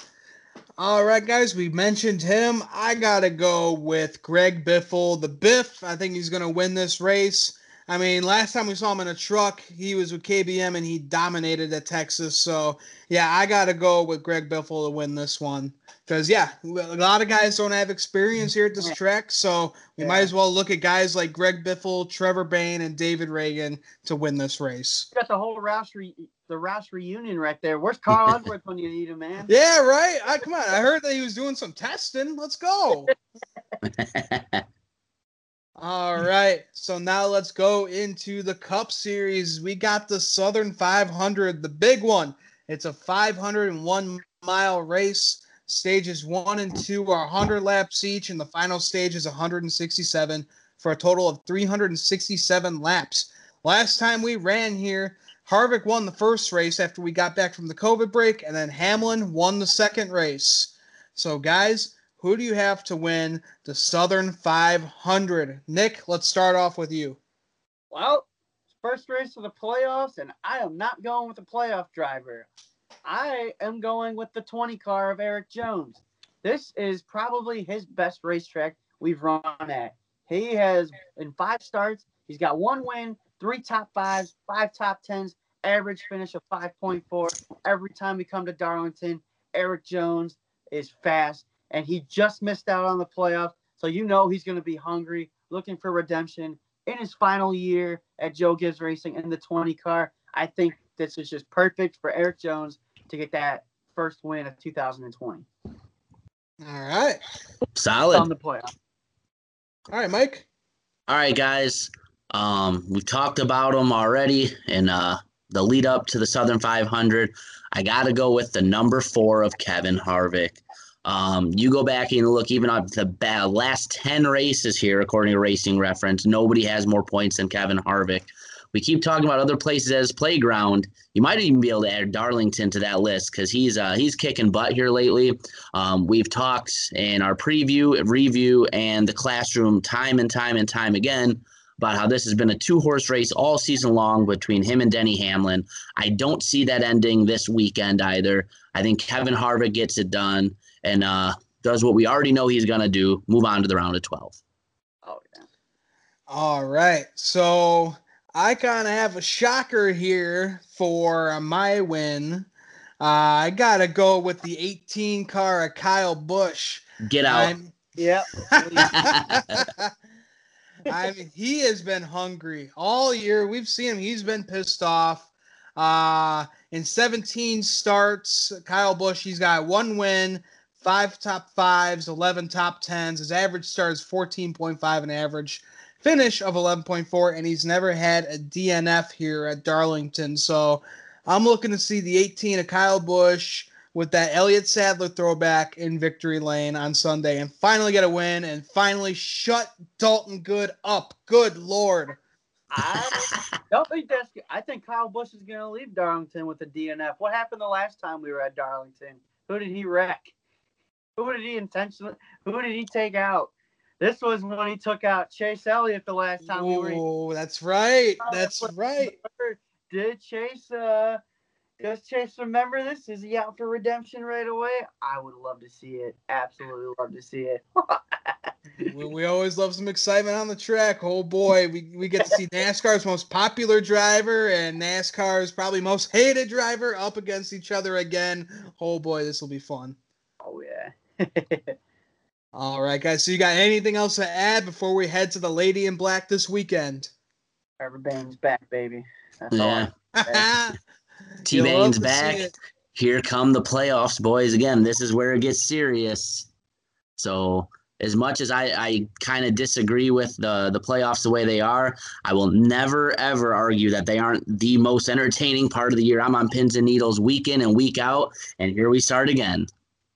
All right, guys, we mentioned him. I got to go with Greg Biffle. The Biff, I think he's going to win this race. I mean, last time we saw him in a truck, he was with KBM and he dominated at Texas. So, yeah, I got to go with Greg Biffle to win this one. Because, yeah, a lot of guys don't have experience here at this track. So, we yeah. might as well look at guys like Greg Biffle, Trevor Bayne, and David Ragan to win this race. You got the whole Roush, re- the Roush reunion right there. Where's Carl Edwards when you need him, man? Yeah, right. I, come on. I heard that he was doing some testing. Let's go. All right. So now let's go into the Cup Series. We got the Southern 500, the big one. It's a 501 mile race. Stages one and two are 100 laps each, and the final stage is 167 for a total of 367 laps. Last time we ran here, Harvick won the first race after we got back from the COVID break, and then Hamlin won the second race. So, guys, who do you have to win the Southern 500? Nick, let's start off with you. Well, first race of the playoffs, and I am not going with the playoff driver. I am going with the 20 car of Erik Jones. This is probably his best racetrack we've run at. He has, in five starts, he's got one win, three top fives, five top tens, average finish of 5.4. Every time we come to Darlington, Erik Jones is fast and he just missed out on the playoffs. So you know he's going to be hungry, looking for redemption in his final year at Joe Gibbs Racing in the 20 car. I think this is just perfect for Erik Jones to get that first win of 2020. All right. Solid. On the playoff. All right, Mike. All right, guys. Um, we've talked about them already in uh, the lead up to the Southern 500. I got to go with the number four of Kevin Harvick. Um, you go back and look even at the last 10 races here, according to Racing Reference, nobody has more points than Kevin Harvick. we keep talking about other places as playground. You might even be able to add Darlington to that list because he's uh, he's kicking butt here lately. Um, we've talked in our preview, review, and the classroom time and time and time again about how this has been a two horse race all season long between him and Denny Hamlin. I don't see that ending this weekend either. I think Kevin Harvick gets it done and uh, does what we already know he's going to do move on to the round of 12. Oh, yeah. All right. So I kind of have a shocker here for my win. Uh, I got to go with the 18 car of Kyle Busch. Get out. I'm, Yep. I mean, he has been hungry all year. We've seen him. He's been pissed off. Uh, in 17 starts, Kyle Busch, he's got one win, five top fives, 11 top tens. His average start is 14.5 an average finish of 11.4, and he's never had a DNF here at Darlington. So I'm looking to see the 18 of Kyle Busch with that Elliott Sadler throwback in victory lane on Sunday and finally get a win and finally shut Dalton Good up. Good Lord. I don't think that's. I think Kyle Busch is going to leave Darlington with a DNF. What happened the last time we were at Darlington? Who did he wreck? Who did he intentionally? Who did he take out? This was when he took out Chase Elliott the last time we were. Oh, that's right. That's right. Did Chase uh, does Chase remember this? Is he out for redemption right away? I would love to see it. Absolutely love to see it. we, we, always love some excitement on the track. Oh boy, we, we get to see NASCAR's most popular driver and NASCAR's probably most hated driver up against each other again. Oh boy, this will be fun. Oh yeah. All right, guys. So you got anything else to add before we head to the Lady in Black this weekend? Trevor Bayne's back, baby. That's all. yeah. T Bayne's back. Here come the playoffs, boys. Again, this is where it gets serious. So, as much as I, I kind of disagree with the the playoffs the way they are, I will never ever argue that they aren't the most entertaining part of the year. I'm on pins and needles week in and week out, and here we start again.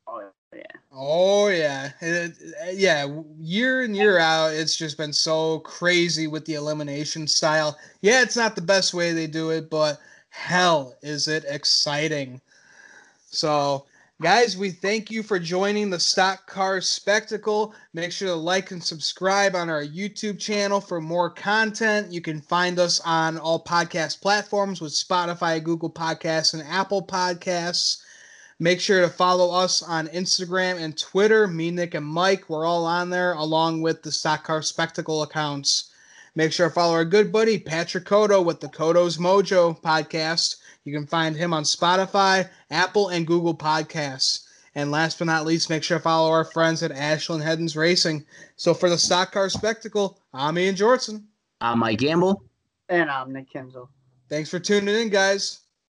Oh yeah. Oh yeah, it, yeah. Year in year out, it's just been so crazy with the elimination style. Yeah, it's not the best way they do it, but hell is it exciting. So, guys, we thank you for joining the Stock Car Spectacle. Make sure to like and subscribe on our YouTube channel for more content. You can find us on all podcast platforms with Spotify, Google Podcasts, and Apple Podcasts. Make sure to follow us on Instagram and Twitter. Me, Nick, and Mike, we're all on there along with the Stock Car Spectacle accounts. Make sure to follow our good buddy Patrick Koto with the Koto's Mojo podcast. You can find him on Spotify, Apple, and Google Podcasts. And last but not least, make sure to follow our friends at Ashland Heddens Racing. So for the Stock Car Spectacle, I'm Ian Jortson. I'm Mike Gamble. And I'm Nick Kinzel. Thanks for tuning in, guys.